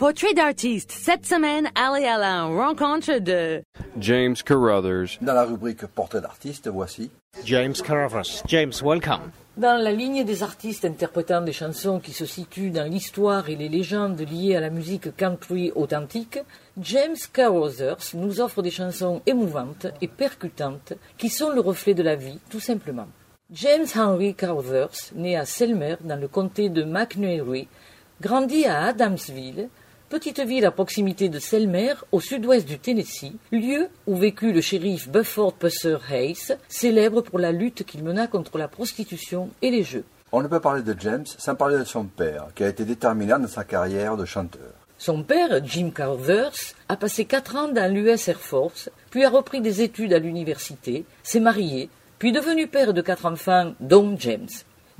Portrait d'artiste. Cette semaine, allez à la rencontre de James Carruthers. Dans la rubrique Portrait d'artiste, voici James Carruthers. James, welcome. Dans la ligne des artistes interprétant des chansons qui se situent dans l'histoire et les légendes liées à la musique country authentique, James Carruthers nous offre des chansons émouvantes et percutantes qui sont le reflet de la vie, tout simplement. James Henry Carruthers, né à Selmer dans le comté de McNairy, grandit à Adamsville, petite ville à proximité de Selmer, au sud-ouest du Tennessee, lieu où vécut le shérif Bufford Pusser Hayes, célèbre pour la lutte qu'il mena contre la prostitution et les jeux. On ne peut parler de James sans parler de son père, qui a été déterminant dans sa carrière de chanteur. Son père, Jim Carruthers, a passé quatre ans dans l'US Air Force, puis a repris des études à l'université, s'est marié, puis devenu père de quatre enfants, dont James.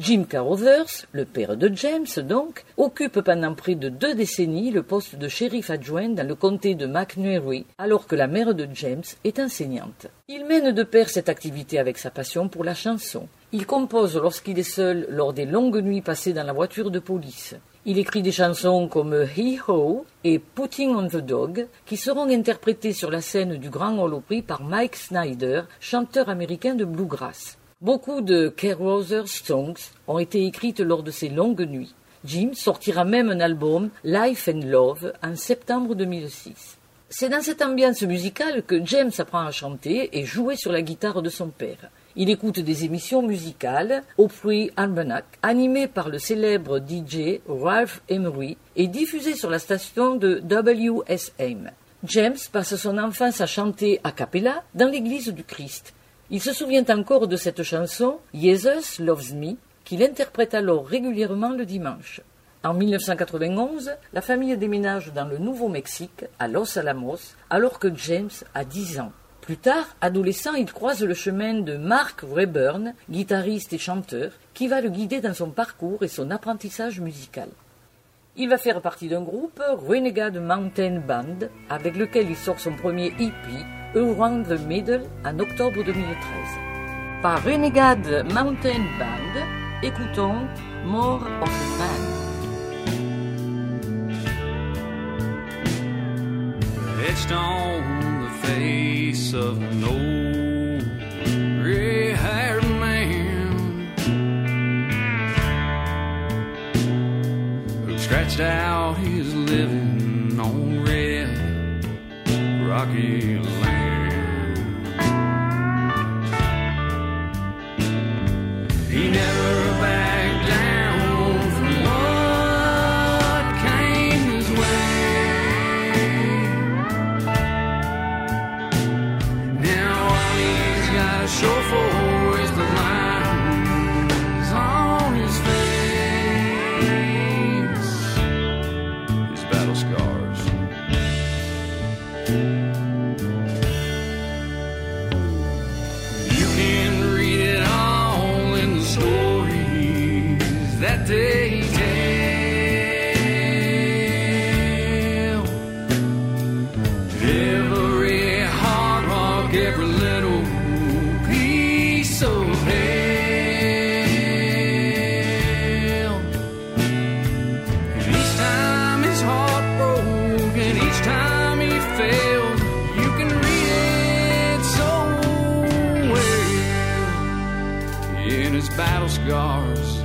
Jim Carruthers, le père de James donc, occupe pendant près de deux décennies le poste de shérif adjoint dans le comté de McNairy, alors que la mère de James est enseignante. Il mène de pair cette activité avec sa passion pour la chanson. Il compose lorsqu'il est seul lors des longues nuits passées dans la voiture de police. Il écrit des chansons comme Hee Ho et Putting on the Dog, qui seront interprétées sur la scène du Grand Ole Prix par Mike Snyder, chanteur américain de bluegrass. Beaucoup de Carruthers songs ont été écrites lors de ces longues nuits. Jim sortira même un album, Life and Love, en septembre 2006. C'est dans cette ambiance musicale que James apprend à chanter et jouer sur la guitare de son père. Il écoute des émissions musicales, Opry Almanac, animées par le célèbre DJ Ralph Emery et diffusées sur la station de WSM. James passe son enfance à chanter a cappella dans l'église du Christ. Il se souvient encore de cette chanson, Jesus Loves Me, qu'il interprète alors régulièrement le dimanche. En 1991, la famille déménage dans le Nouveau-Mexique, à Los Alamos, alors que James a 10 ans. Plus tard, adolescent, il croise le chemin de Mark Rayburn, guitariste et chanteur, qui va le guider dans son parcours et son apprentissage musical. Il va faire partie d'un groupe, Renegade Mountain Band, avec lequel il sort son premier EP, Around the Middle, en octobre 2013. Par Renegade Mountain Band, écoutons More of Man. Battle scars.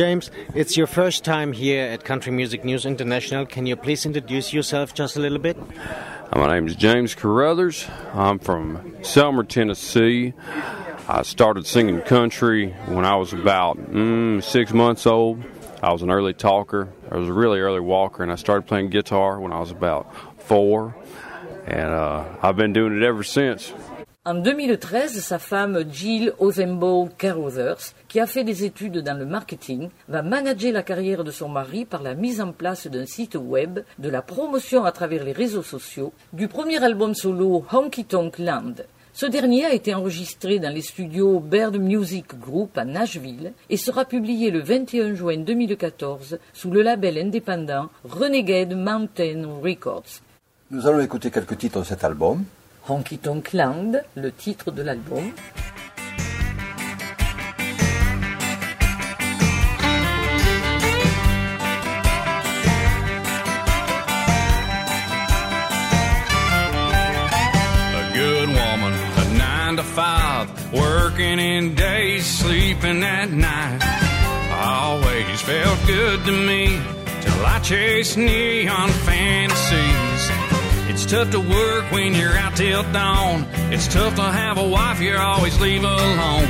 James, it's your first time here at Country Music News International. Can you please introduce yourself just a little bit? My name is James Carruthers. I'm from Selmer, Tennessee. I started singing country when I was about mm, six months old. I was an early talker. I was a really early walker, and I started playing guitar when I was about four. And uh, I've been doing it ever since. En 2013, sa femme Jill Ozenbo Carothers, qui a fait des études dans le marketing, va manager la carrière de son mari par la mise en place d'un site web, de la promotion à travers les réseaux sociaux, du premier album solo Honky Tonk Land. Ce dernier a été enregistré dans les studios Bird Music Group à Nashville et sera publié le 21 juin 2014 sous le label indépendant Renegade Mountain Records. Nous allons écouter quelques titres de cet album. Honky Tonk Land, le titre de l'album. A good woman, a nine to five, working in days, sleeping at night. Always felt good to me till I chased neon fantasies. It's tough to work when you're out till dawn. It's tough to have a wife you always leave alone.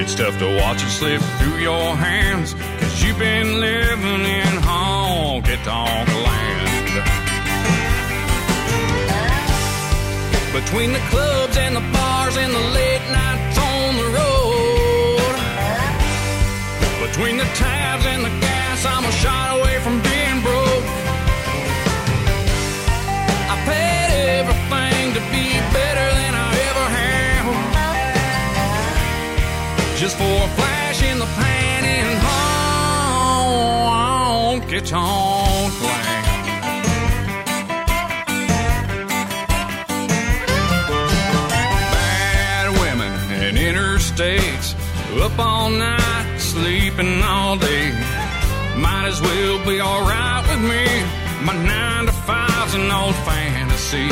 It's tough to watch it slip through your hands, cause you've been living in honky tonk land. Between the clubs and the bars and the late nights on the road. Between the tabs and the gas, I'm a shot away from For a flash in the pan and honky tonk land. bad women and interstates. Up all night, sleeping all day. Might as well be alright with me. My nine to five's an old fantasy.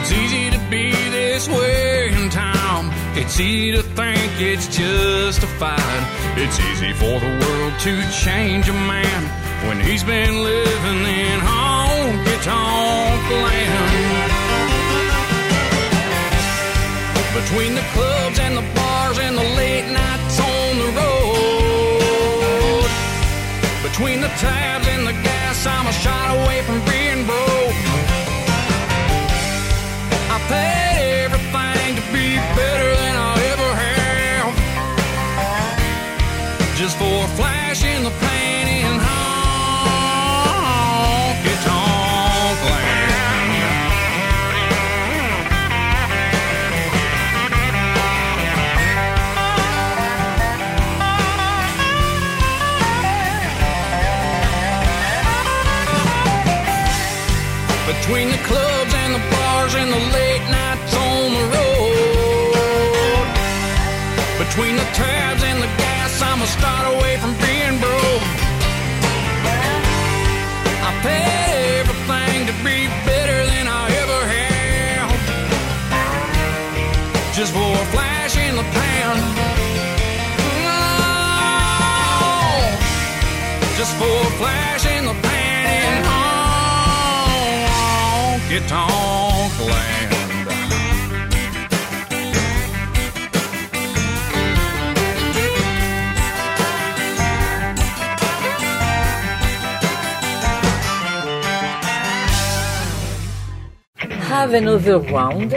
It's easy to be this way in time. It's easy to think it's justified. It's easy for the world to change a man when he's been living in honky tonk land. Between the clubs and the bars and the late nights on the road. Between the tabs and the gas, I'm a shot away from being broke. I paid everything to be better Just for a flash in the pan Have another round.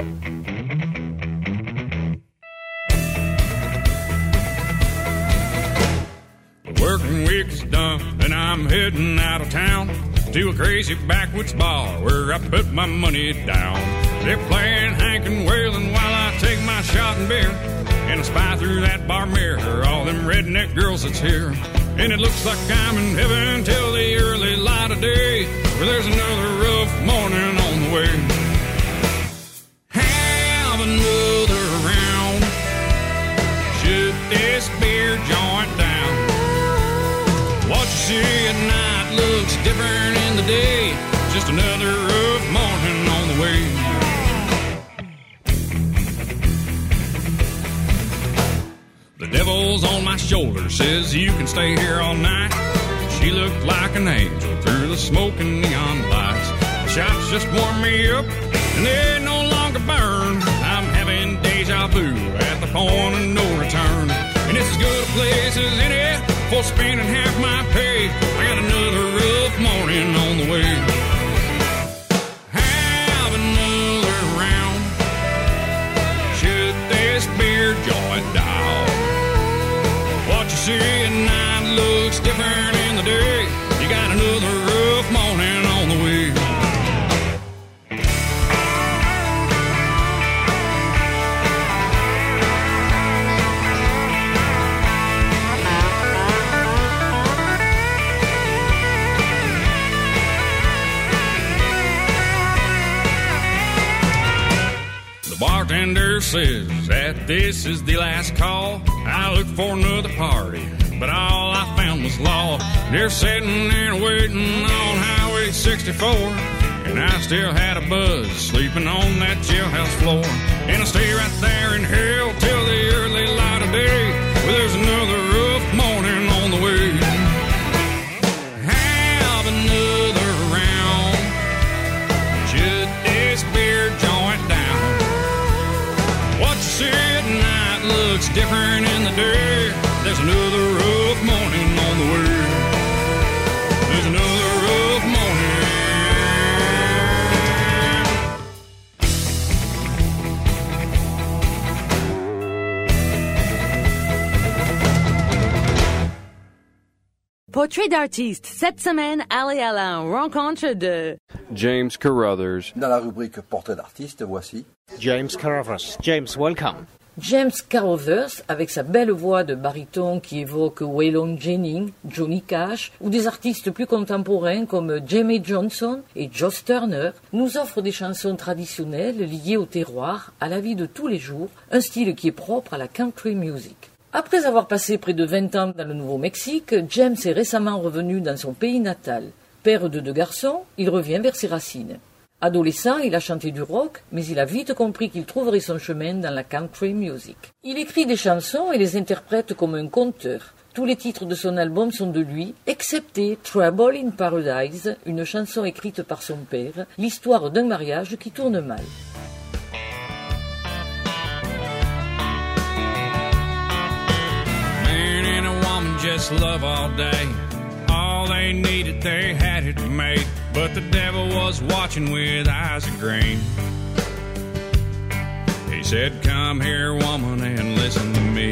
Working week is done, and I'm heading out of town to a crazy backwoods bar where I put my money down. They're playing Hank and Waylon while I take my shot and beer. And I spy through that bar mirror all them redneck girls that's here. And it looks like I'm in heaven till the early light of day. Where there's another rough morning on the way. Different in the day. Just another rough morning on the way. The devil's on my shoulder, says you can stay here all night. She looked like an angel through the smoking neon lights. The shots just warm me up, and they no longer burn. I'm having deja vu at the point of no return. And it's as good a place as any for spending half my pay. Rough morning on the way. Have another round. Shoot this beer joint down. What you see at night looks different says that this is the last call. I looked for another party, but all I found was law. They're sitting there waiting on Highway 64. And I still had a buzz sleeping on that jailhouse floor. And I stay right there in hell till the early light of day. Well, there's another night looks different in the day. There's another rough morning on the way. There's another rough morning. Portrait d'artiste. Cette semaine, allez à la rencontre de James Carruthers. Dans la rubrique Portrait d'artiste, voici. James Carruthers. James, welcome. James Carruthers, avec sa belle voix de baryton qui évoque Waylon Jennings, Johnny Cash ou des artistes plus contemporains comme Jamie Johnson et Joss Turner, nous offre des chansons traditionnelles liées au terroir, à la vie de tous les jours, un style qui est propre à la country music. Après avoir passé près de 20 ans dans le Nouveau-Mexique, James est récemment revenu dans son pays natal. Père de deux garçons, il revient vers ses racines. Adolescent, il a chanté du rock, mais il a vite compris qu'il trouverait son chemin dans la country music. Il écrit des chansons et les interprète comme un conteur. Tous les titres de son album sont de lui, excepté Trouble in Paradise, une chanson écrite par son père, l'histoire d'un mariage qui tourne mal. All they needed, they had it made. But the devil was watching with eyes of green. He said, Come here, woman, and listen to me.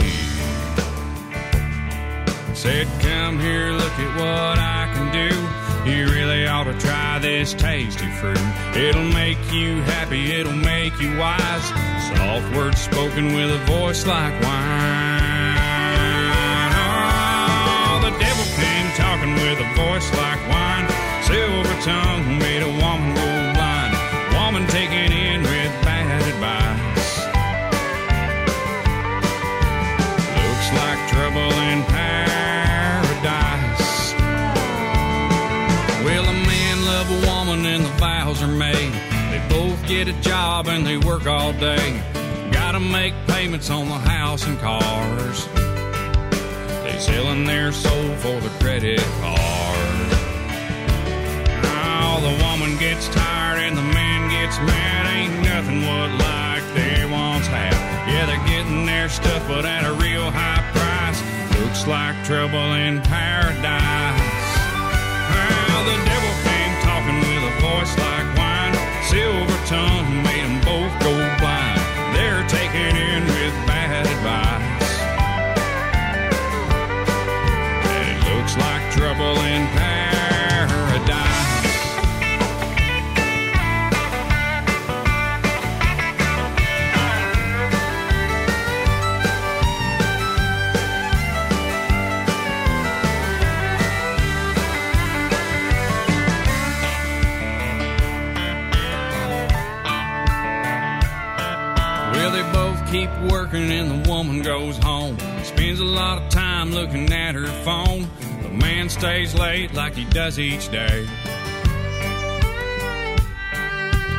Said, Come here, look at what I can do. You really ought to try this tasty fruit. It'll make you happy, it'll make you wise. Soft words spoken with a voice like wine. Talking with a voice like wine. Silver tongue made a woman go blind. Woman taken in with bad advice. Looks like trouble in paradise. Well, a man love a woman and the vows are made. They both get a job and they work all day. Gotta make payments on the house and cars. Selling their soul for the credit card. Now the woman gets tired and the man gets mad. Ain't nothing what like they once had. Yeah, they're getting their stuff, but at a real high price. Looks like trouble in paradise. Well, the devil stays late like he does each day.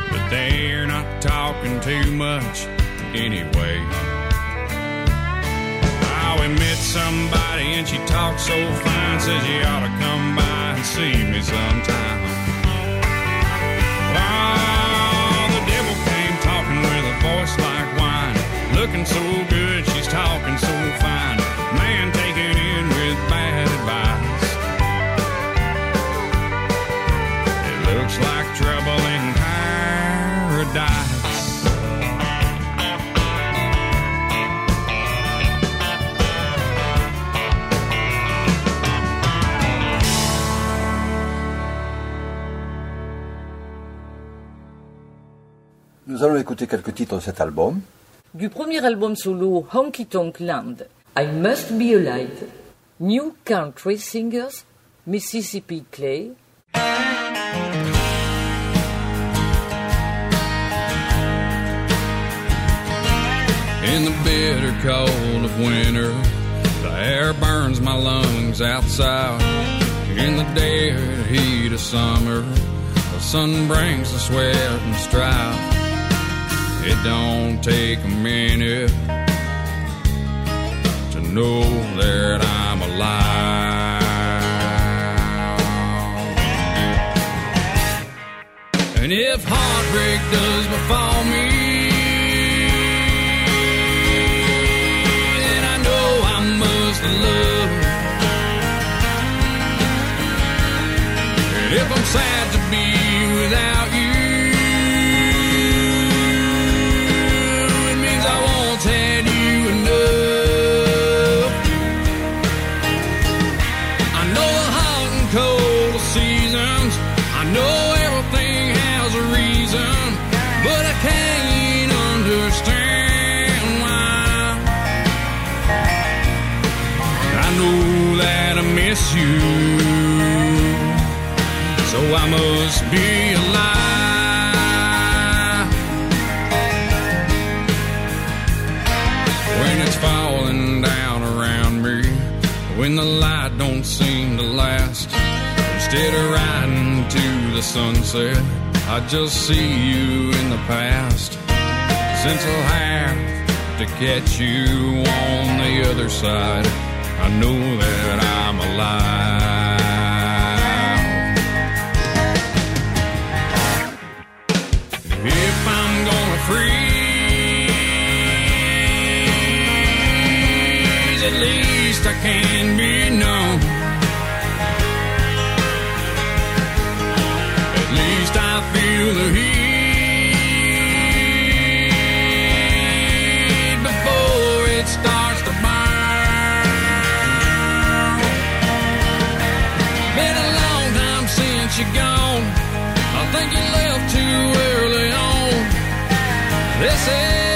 But they're not talking too much anyway. Oh, we met somebody and she talks so fine. Says you ought to come by and see me sometime. Oh, the devil came talking with a voice like wine. Looking so good, she's talking so écouter quelques titres de cet album. Du premier album solo Honky Tonk Land, I Must Be Alive, New Country Singers, Mississippi Clay, In the bitter cold of winter, the air burns my lungs outside. In the dead heat of summer, the sun brings the sweat and strife. It don't take a minute to know that I'm alive. And if heartbreak does befall me, sunset, I just see you in the past. Since I'll have to catch you on the other side, I know that I'm alive. If I'm gonna freeze, at least I can be known. Feel the heat before it starts to burn. Been a long time since you're gone. I think you left too early on. This everything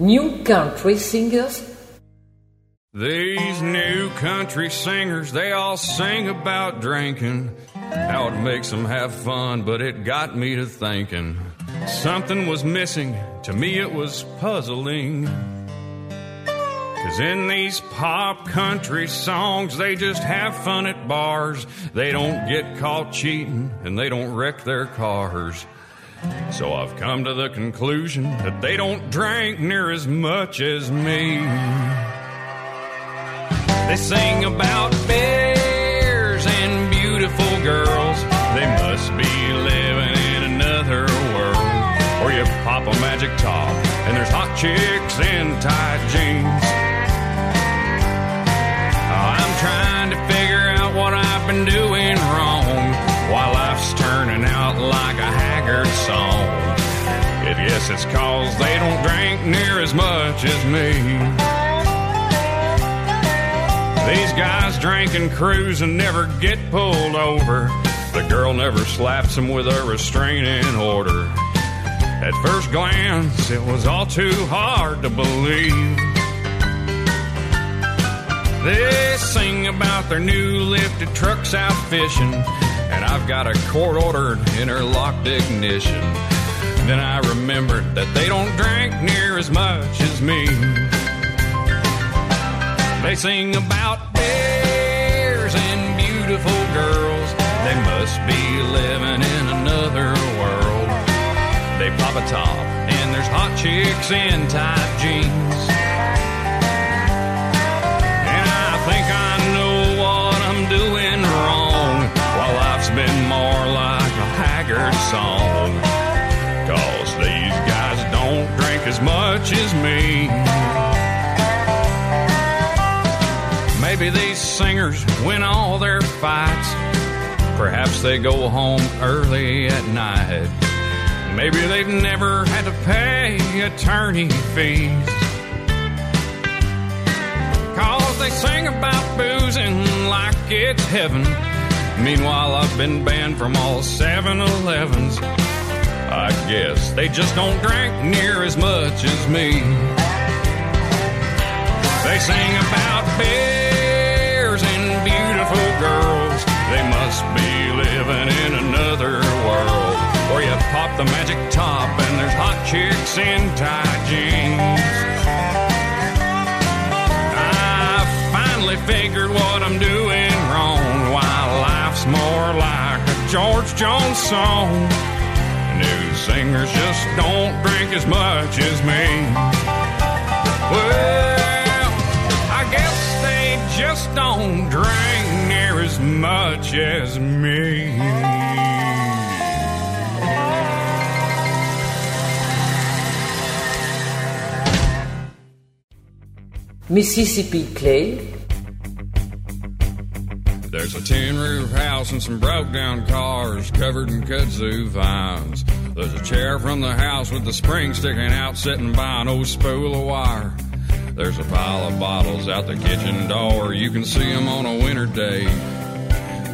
New Country Singers, These new country singers, they all sing about drinking, how it makes them have fun, but it got me to thinking. Something was missing, to me it was puzzling. Cause in these pop country songs, they just have fun at bars. They don't get caught cheating and they don't wreck their cars. So I've come to the conclusion that they don't drink near as much as me. They sing about bears and beautiful girls. They must be living in another world. Or you pop a magic top and there's hot chicks in tight jeans. I'm trying to figure out what I've been doing wrong. Why life's turning out like a hat haggard song. I guess it's cause they don't drink near as much as me. These guys drink and cruise and never get pulled over. The girl never slaps them with a restraining order. At first glance, it was all too hard to believe. They sing about their new lifted trucks out fishing, and I've got a court ordered interlocked ignition. Then I remembered that they don't drink near as much as me. They sing about bears and beautiful girls. They must be living in another world. They pop a top, and there's hot chicks in tight jeans. A song. Cause these guys don't drink as much as me. Maybe these singers win all their fights. Perhaps they go home early at night. Maybe they've never had to pay attorney fees. Cause they sing about boozing like it's heaven. Meanwhile, I've been banned from all 7 Elevens. I guess they just don't drink near as much as me. They sing about bears and beautiful girls. They must be living in another world where you pop the magic top and there's hot chicks in tight jeans. I finally figured what I'm doing George Jones song. New singers just don't drink as much as me. Well, I guess they just don't drink near as much as me. Mississippi Clay, There's a tin roof house and some broke down cars covered in kudzu vines. There's a chair from the house with the spring sticking out sitting by an old spool of wire. There's a pile of bottles out the kitchen door. You can see 'em on a winter day.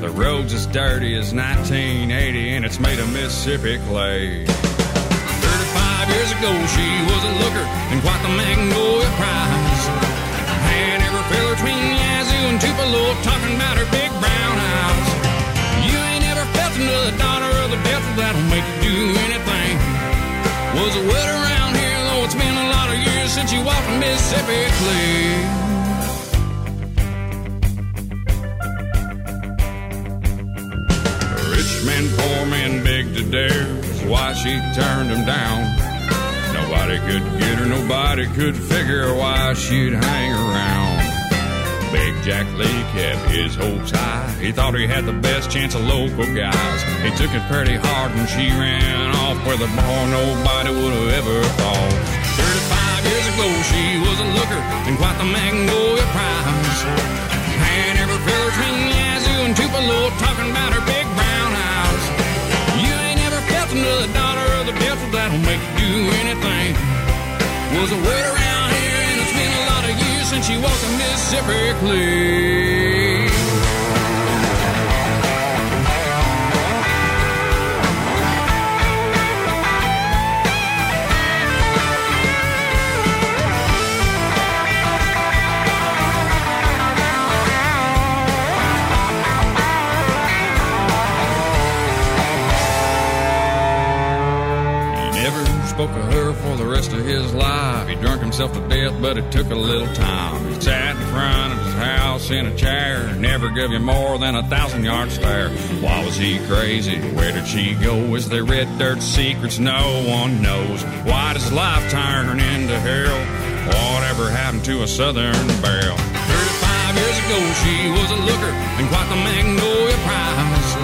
The road's as dirty as 1980 and it's made of Mississippi clay. 35 years ago, she was a looker and quite the Prize. And since you walked Mississippi clay. Rich man, poor man, big to dare why she turned him down. Nobody could get her, nobody could figure why she'd hang around. Big Jack Lee kept his hopes high. He thought he had the best chance of local guys. He took it pretty hard when she ran off with a bar nobody would have ever thought. 35 ago, she was a looker and quite the Magnolia Prize. And every fella between Yazoo and Tupelo talking about her big brown eyes. You ain't never felt another daughter of the devil that'll make you do anything. Was a word around here, and it's been a lot of years since she walked a Mississippi clay. Himself to death, but it took a little time. He sat in front of his house in a chair, never gave you more than a thousand yard stare. Why was he crazy? Where did she go? Is there red dirt secrets no one knows? Why does life turn into hell? Whatever happened to a southern belle? 35 years ago, she was a looker and quite the Magnolia Prize.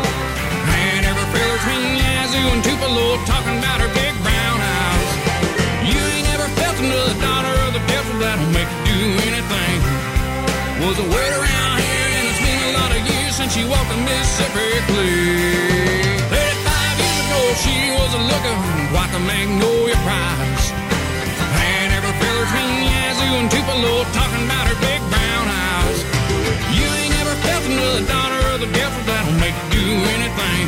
And every fella between Yazoo and Tupelo talking about her big brown eyes. You ain't never felt another was a word around here, and it's been a lot of years since she walked the Mississippi Clear. 35 years ago, she was a looker, quite the Magnolia Prize. And every feller's been Yazoo and Tupelo talking about her big brown eyes. You ain't ever felt another daughter of the devil that'll make you do anything.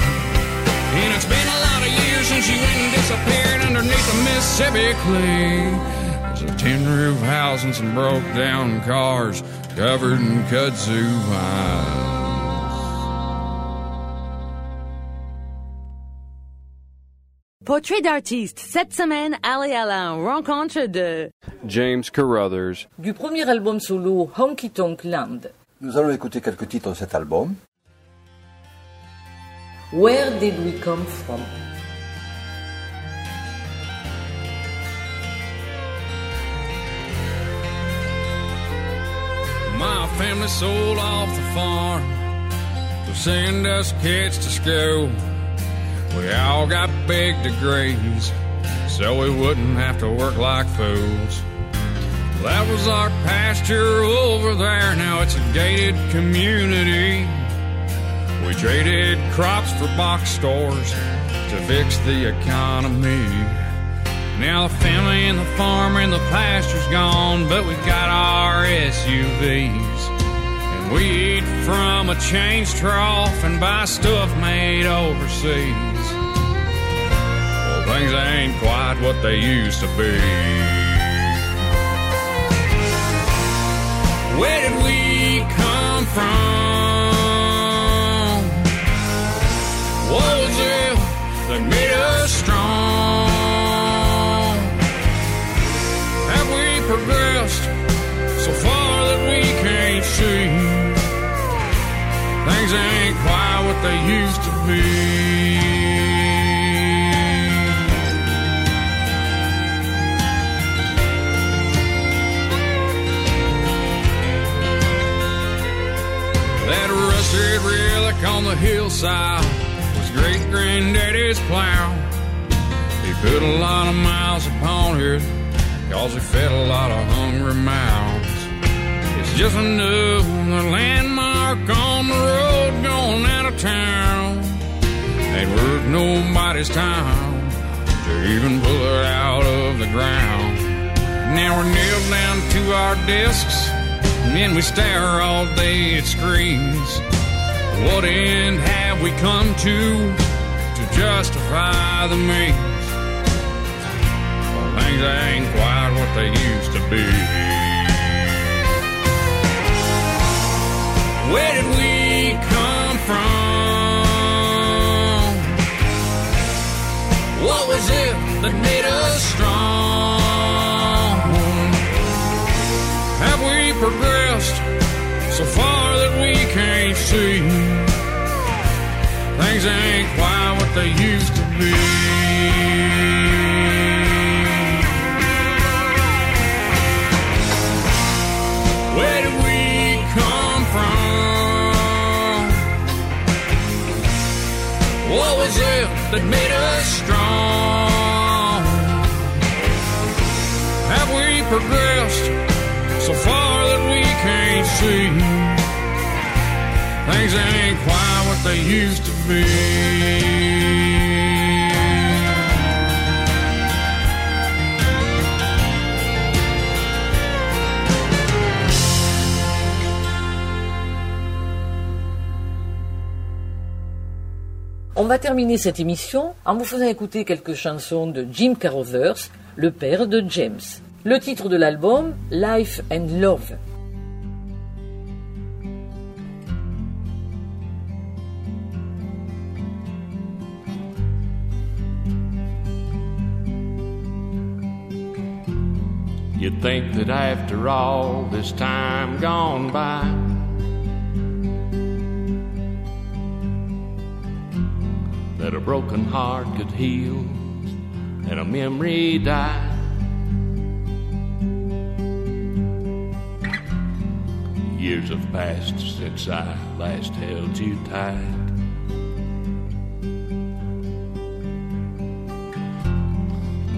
And it's been a lot of years since she went and disappeared underneath the Mississippi clay. There's a tin roof house and some broke down cars covered in kudzu vines. Portrait d'artiste. Cette semaine, Ali Alain, rencontre de... James Carruthers. Du premier album solo Honky Tonk Land, Nous allons écouter quelques titres de cet album. Where Did We Come From? My family sold off the farm to send us kids to school. We all got big degrees, so we wouldn't have to work like fools. That was our pasture over there, now it's a gated community. We traded crops for box stores to fix the economy. Now the family and the farmer and the pasture's gone, but we got our SUVs. And we eat from a change trough and buy stuff made overseas. Well, things ain't quite what they used to be. Where did we come from? What was it that made us strong? Progressed so far that we can't see? Things ain't quite what they used to be. That rusted relic on the hillside was great granddaddy's plow. He put a lot of miles upon it, cause he fed a lot of hungry mouths. It's just another landmark on the road going out of town. Ain't worth nobody's time to even pull it out of the ground. Now we're nailed down to our desks, and then we stare all day at screens. What end have we come to to justify the means? Things ain't quite what they used to be. Where did we come from? What was it that made us strong? Have we progressed so far that we can't see? Things ain't quite what they used to be. That made us strong? Have we progressed so far that we can't see? Things ain't quite what they used to be. On va terminer cette émission en vous faisant écouter quelques chansons de Jim Carruthers, le père de James. Le titre de l'album, Life and Love. You'd think that after all this time gone by, that a broken heart could heal and a memory die. Years have passed since I last held you tight.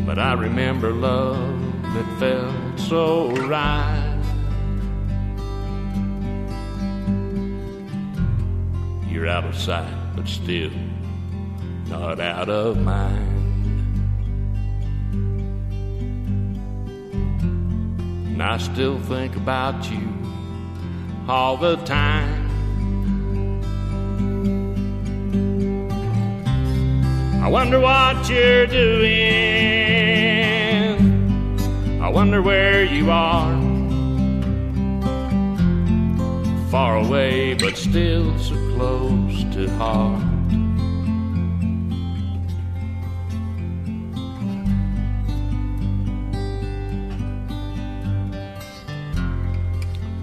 But I remember love that felt so right. You're out of sight, but still not out of mind. And I still think about you all the time. I wonder what you're doing. I wonder where you are. Far away, but still so close to heart.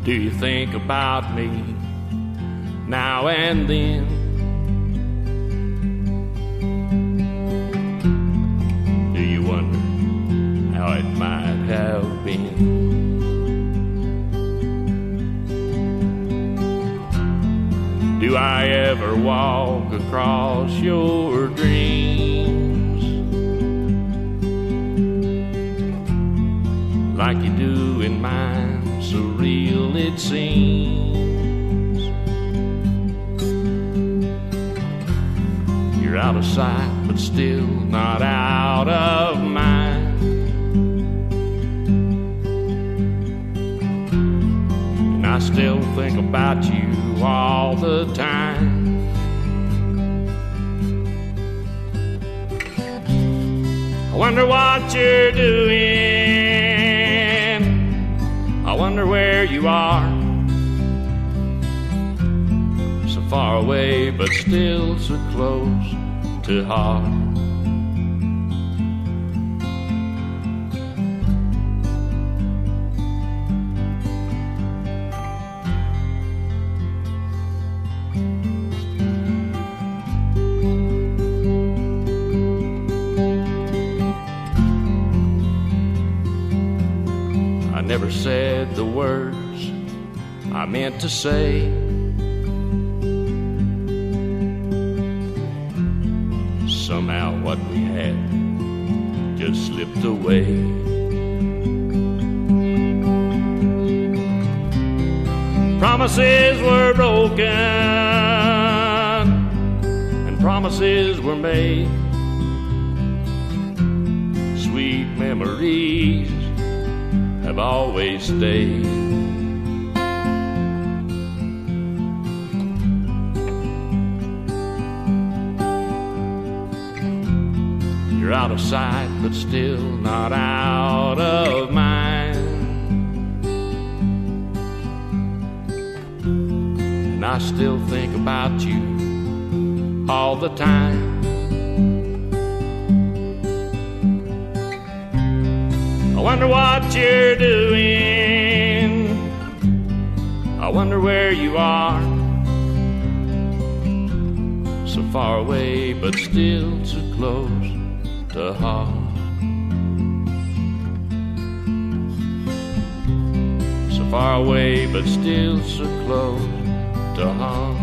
Do you think about me now and then? Do you wonder how it might have been? Do I ever walk across your dreams it seems. You're out of sight, but still not out of mind. And I still think about you all the time. I wonder what you're doing. You are. So far away, but still so close to heart. Meant to say. Somehow what we had just slipped away. Promises were broken and promises were made. Sweet memories have always stayed. You're out of sight, but still not out of mind. And I still think about you all the time. I wonder what you're doing. I wonder where you are. So far away, but still so close So far away, but still so close to heart.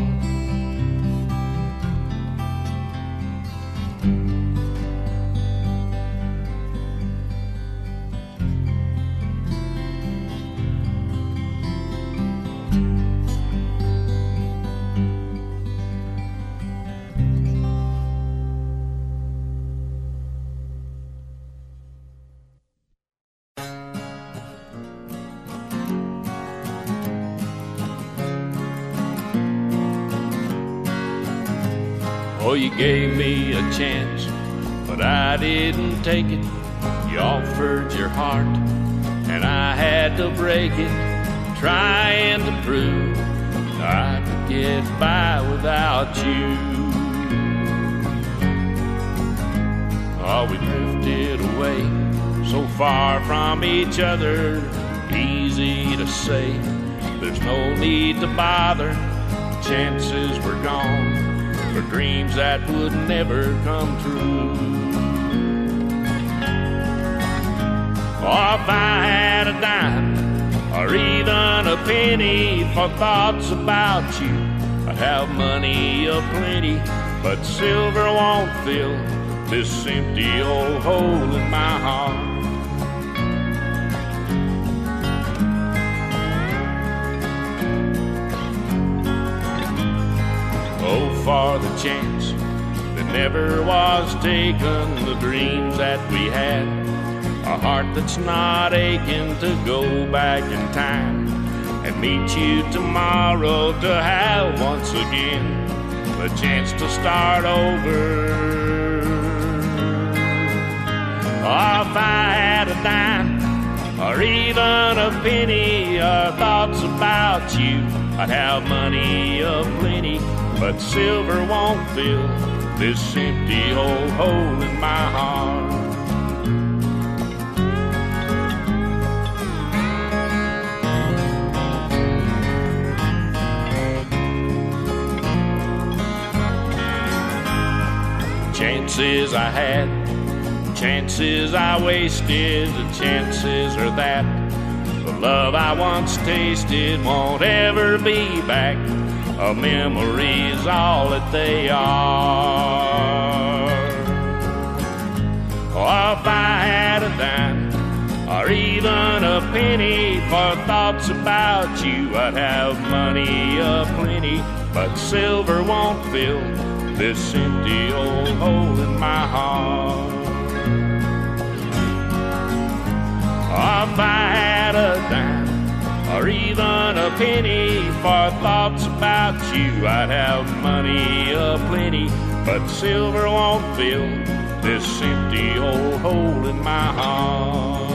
Oh, you gave me a chance, but I didn't take it. You offered your heart, and I had to break it, trying to prove I could get by without you. Oh, we drifted away so far from each other, easy to say. There's no need to bother, chances were gone for dreams that would never come true. Oh, if I had a dime or even a penny for thoughts about you, I'd have money aplenty, but silver won't fill this empty old hole in my heart. For the chance that never was taken, the dreams that we had, a heart that's not aching to go back in time and meet you tomorrow to have once again the chance to start over. Oh, if I had a dime or even a penny or thoughts about you, I'd have money aplenty, but silver won't fill this empty old hole in my heart. Chances I had, chances I wasted, the chances are that the love I once tasted won't ever be back. A memory's all that they are. Oh, if I had a dime or even a penny for thoughts about you, I'd have money aplenty, but silver won't fill this empty old hole in my heart. Oh, if I had a dime or even a penny for thoughts about you, I'd have money aplenty, but silver won't fill this empty old hole in my heart.